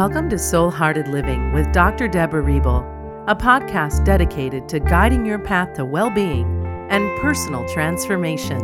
Welcome to Soul Hearted Living with Dr. Debra Reble, a podcast dedicated to guiding your path to well being and personal transformation.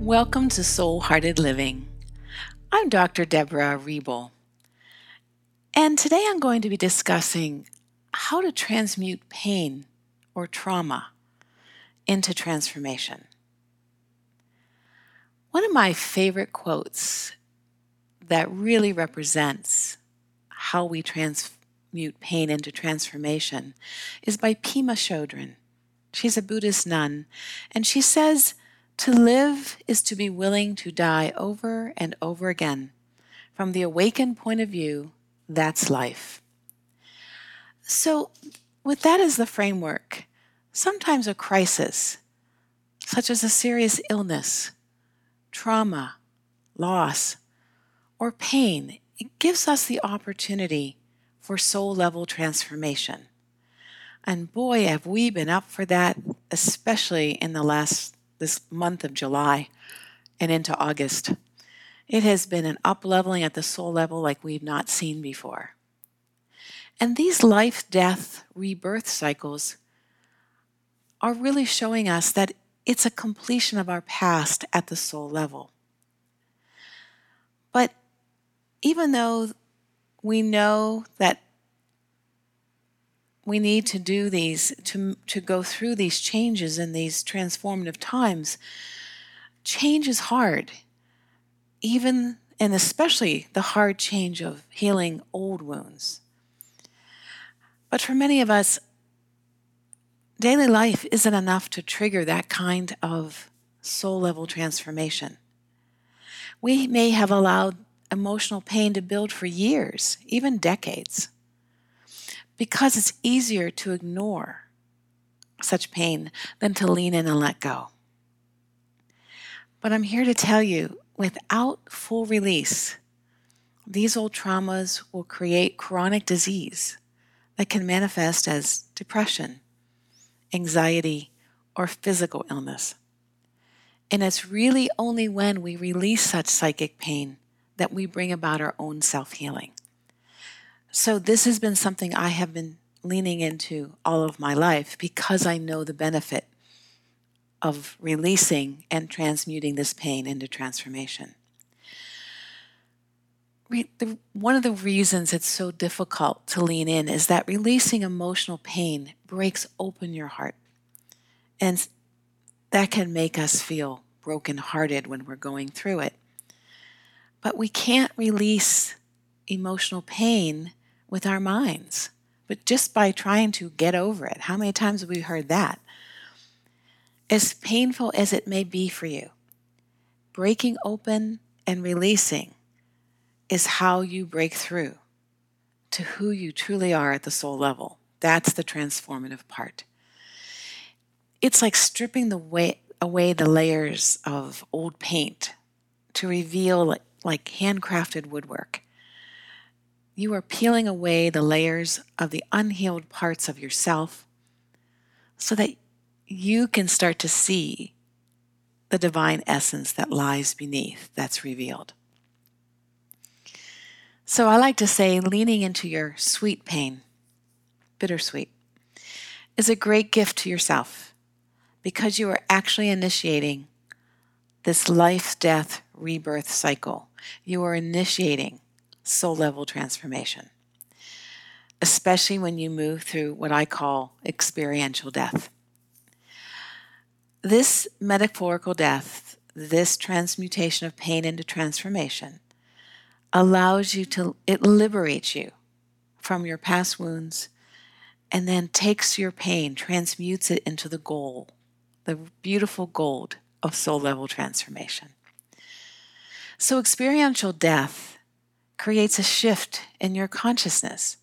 Welcome to Soul Hearted Living. I'm Dr. Debra Reble, and today I'm going to be discussing how to transmute pain or trauma into transformation. One of my favorite quotes that really represents how we transmute pain into transformation is by Pema Chodron. She's a Buddhist nun, and she says, To live is to be willing to die over and over again. From the awakened point of view, that's life. So, with that as the framework, sometimes a crisis, such as a serious illness, trauma, loss, or pain, it gives us the opportunity for soul level transformation. And boy, have we been up for that, especially in the last this month of July and into August. It has been an up leveling at the soul level like we've not seen before. And these life death rebirth cycles are really showing us that it's a completion of our past at the soul level. But even though we know that we need to do these, to, to go through these changes in these transformative times, change is hard. Even and especially the hard change of healing old wounds. But for many of us, daily life isn't enough to trigger that kind of soul level transformation. We may have allowed emotional pain to build for years, even decades, because it's easier to ignore such pain than to lean in and let go. But I'm here to tell you without full release, these old traumas will create chronic disease that can manifest as depression, anxiety, or physical illness. And it's really only when we release such psychic pain that we bring about our own self healing. So, this has been something I have been leaning into all of my life because I know the benefit of releasing and transmuting this pain into transformation. The, one of the reasons it's so difficult to lean in is that releasing emotional pain breaks open your heart. And that can make us feel brokenhearted when we're going through it. But we can't release emotional pain with our minds, but just by trying to get over it. How many times have we heard that? As painful as it may be for you, breaking open and releasing is how you break through to who you truly are at the soul level. That's the transformative part. It's like stripping the way, away the layers of old paint to reveal like, like handcrafted woodwork. You are peeling away the layers of the unhealed parts of yourself so that you can start to see the divine essence that lies beneath that's revealed. So I like to say, leaning into your sweet pain bittersweet, is a great gift to yourself because you are actually initiating this life death rebirth cycle. You are initiating soul level transformation, especially when you move through what I call experiential death. This metaphorical death, this transmutation of pain into transformation, allows you to, it liberates you from your past wounds and then takes your pain, transmutes it into the gold, the beautiful gold of soul level transformation. So, experiential death creates a shift in your consciousness,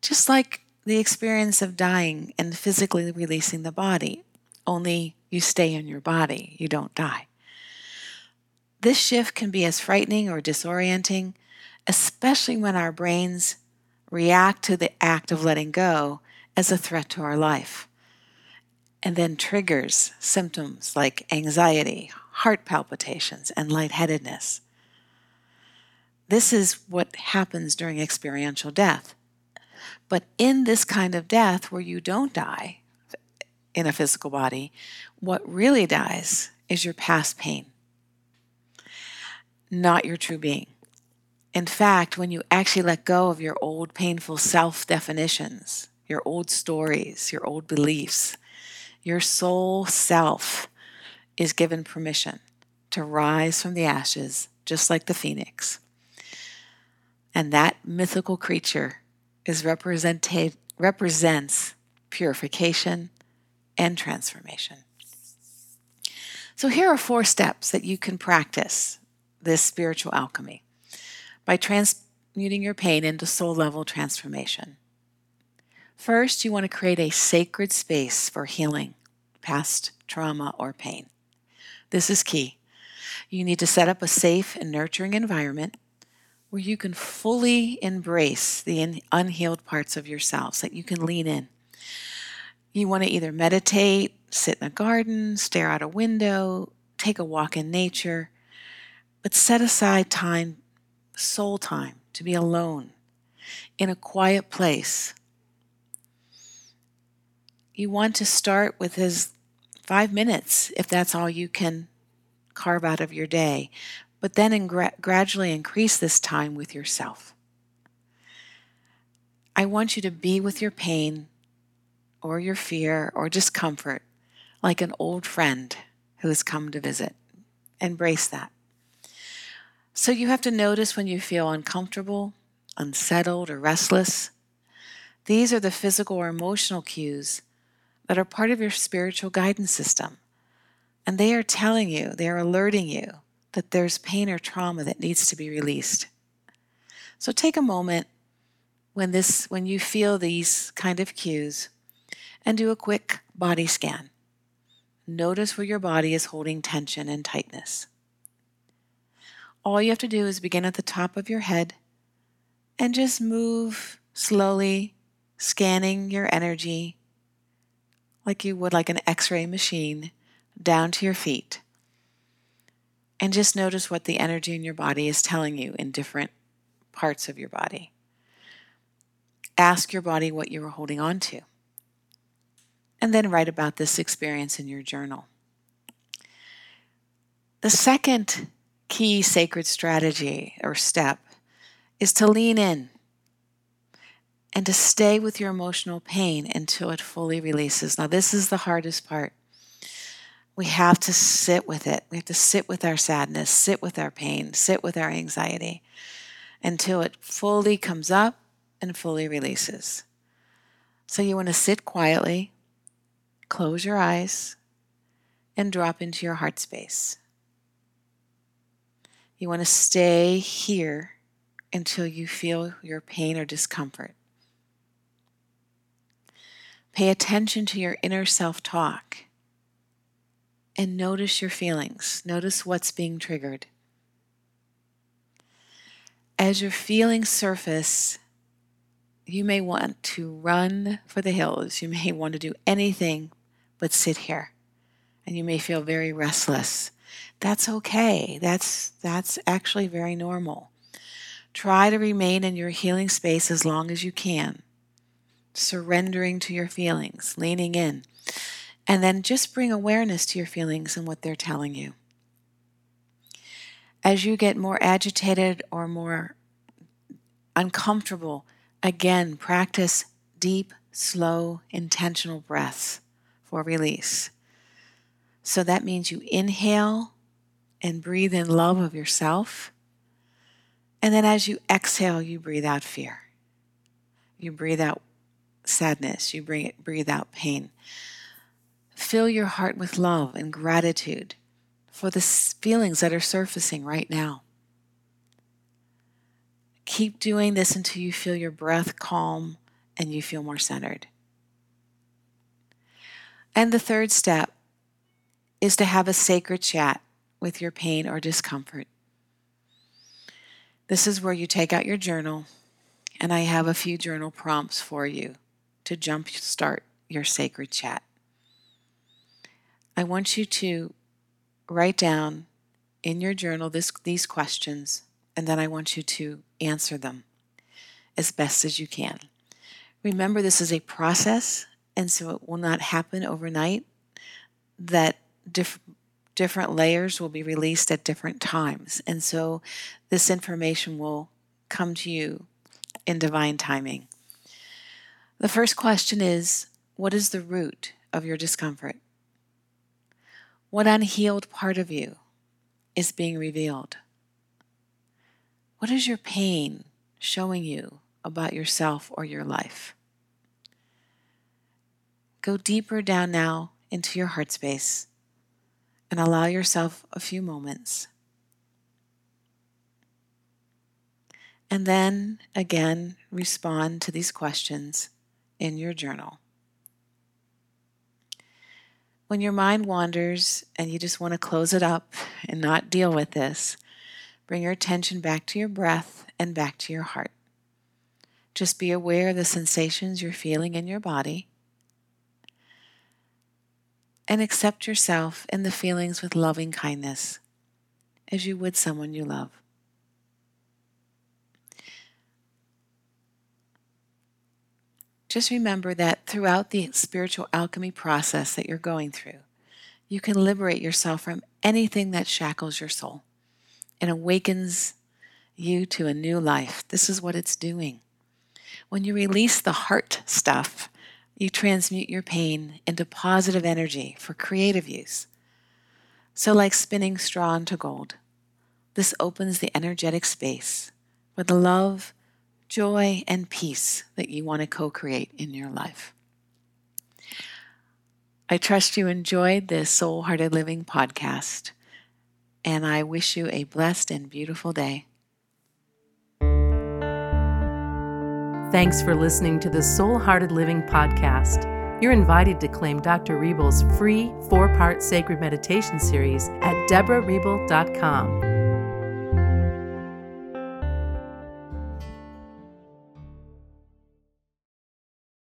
just like the experience of dying and physically releasing the body, only you stay in your body, you don't die. This shift can be as frightening or disorienting, especially when our brains react to the act of letting go as a threat to our life. and then triggers symptoms like anxiety, heart palpitations, and lightheadedness. This is what happens during experiential death. But in this kind of death where you don't die in a physical body, what really dies is your past pain, not your true being. In fact, when you actually let go of your old painful self definitions, your old stories, your old beliefs, your soul self is given permission to rise from the ashes just like the phoenix. And that mythical creature is represented represents purification and transformation. So here are four steps that you can practice this spiritual alchemy by transmuting your pain into soul level transformation. First, you want to create a sacred space for healing past trauma or pain. This is key. You need to set up a safe and nurturing environment where you can fully embrace the unhealed parts of yourselves, that you can lean in. You want to either meditate, sit in a garden, stare out a window, take a walk in nature, but set aside time, soul time, to be alone in a quiet place. You want to start with his five minutes if that's all you can carve out of your day but then gradually increase this time with yourself. I want you to be with your pain or your fear or discomfort like an old friend who has come to visit. Embrace that. So you have to notice when you feel uncomfortable, unsettled, or restless. These are the physical or emotional cues that are part of your spiritual guidance system. And they are telling you, they are alerting you that there's pain or trauma that needs to be released. So take a moment when this when you feel these kind of cues and do a quick body scan. Notice where your body is holding tension and tightness. All you have to do is begin at the top of your head and just move slowly, scanning your energy like you would like an x ray machine down to your feet and just notice what the energy in your body is telling you in different parts of your body. Ask your body what you are holding on to. And then write about this experience in your journal. The second key sacred strategy or step is to lean in and to stay with your emotional pain until it fully releases. Now, this is the hardest part we have to sit with it. We have to sit with our sadness, sit with our pain, sit with our anxiety until it fully comes up and fully releases. So you want to sit quietly, close your eyes, and drop into your heart space. You want to stay here until you feel your pain or discomfort. Pay attention to your inner self talk and notice your feelings. Notice what's being triggered. As your feelings surface, you may want to run for the hills. You may want to do anything but sit here. And you may feel very restless. That's okay. That's that's actually very normal. Try to remain in your healing space as long as you can. Surrendering to your feelings, leaning in. And then just bring awareness to your feelings and what they're telling you. As you get more agitated or more uncomfortable, again, practice deep, slow, intentional breaths for release. So that means you inhale and breathe in love of yourself. And then as you exhale, you breathe out fear. You breathe out sadness. You breathe out pain. Fill your heart with love and gratitude for the feelings that are surfacing right now. Keep doing this until you feel your breath calm and you feel more centered. And the third step is to have a sacred chat with your pain or discomfort. This is where you take out your journal, and I have a few journal prompts for you to jumpstart your sacred chat. I want you to write down in your journal this, these questions, and then I want you to answer them as best as you can. Remember, this is a process, and so it will not happen overnight. That diff- different layers will be released at different times, and so this information will come to you in divine timing. The first question is What is the root of your discomfort? What unhealed part of you is being revealed? What is your pain showing you about yourself or your life? Go deeper down now into your heart space and allow yourself a few moments. And then again, respond to these questions in your journal. When your mind wanders and you just want to close it up and not deal with this, bring your attention back to your breath and back to your heart. Just be aware of the sensations you're feeling in your body and accept yourself and the feelings with loving kindness as you would someone you love. Just remember that throughout the spiritual alchemy process that you're going through, you can liberate yourself from anything that shackles your soul and awakens you to a new life. This is what it's doing. When you release the heart stuff, you transmute your pain into positive energy for creative use. So, like spinning straw into gold, this opens the energetic space for the love joy, and peace that you want to co create in your life. I trust you enjoyed this Soul Hearted Living podcast, and I wish you a blessed and beautiful day. Thanks for listening to the Soul Hearted Living podcast. You're invited to claim Dr. Reble's free four part sacred meditation series at debrareble.com.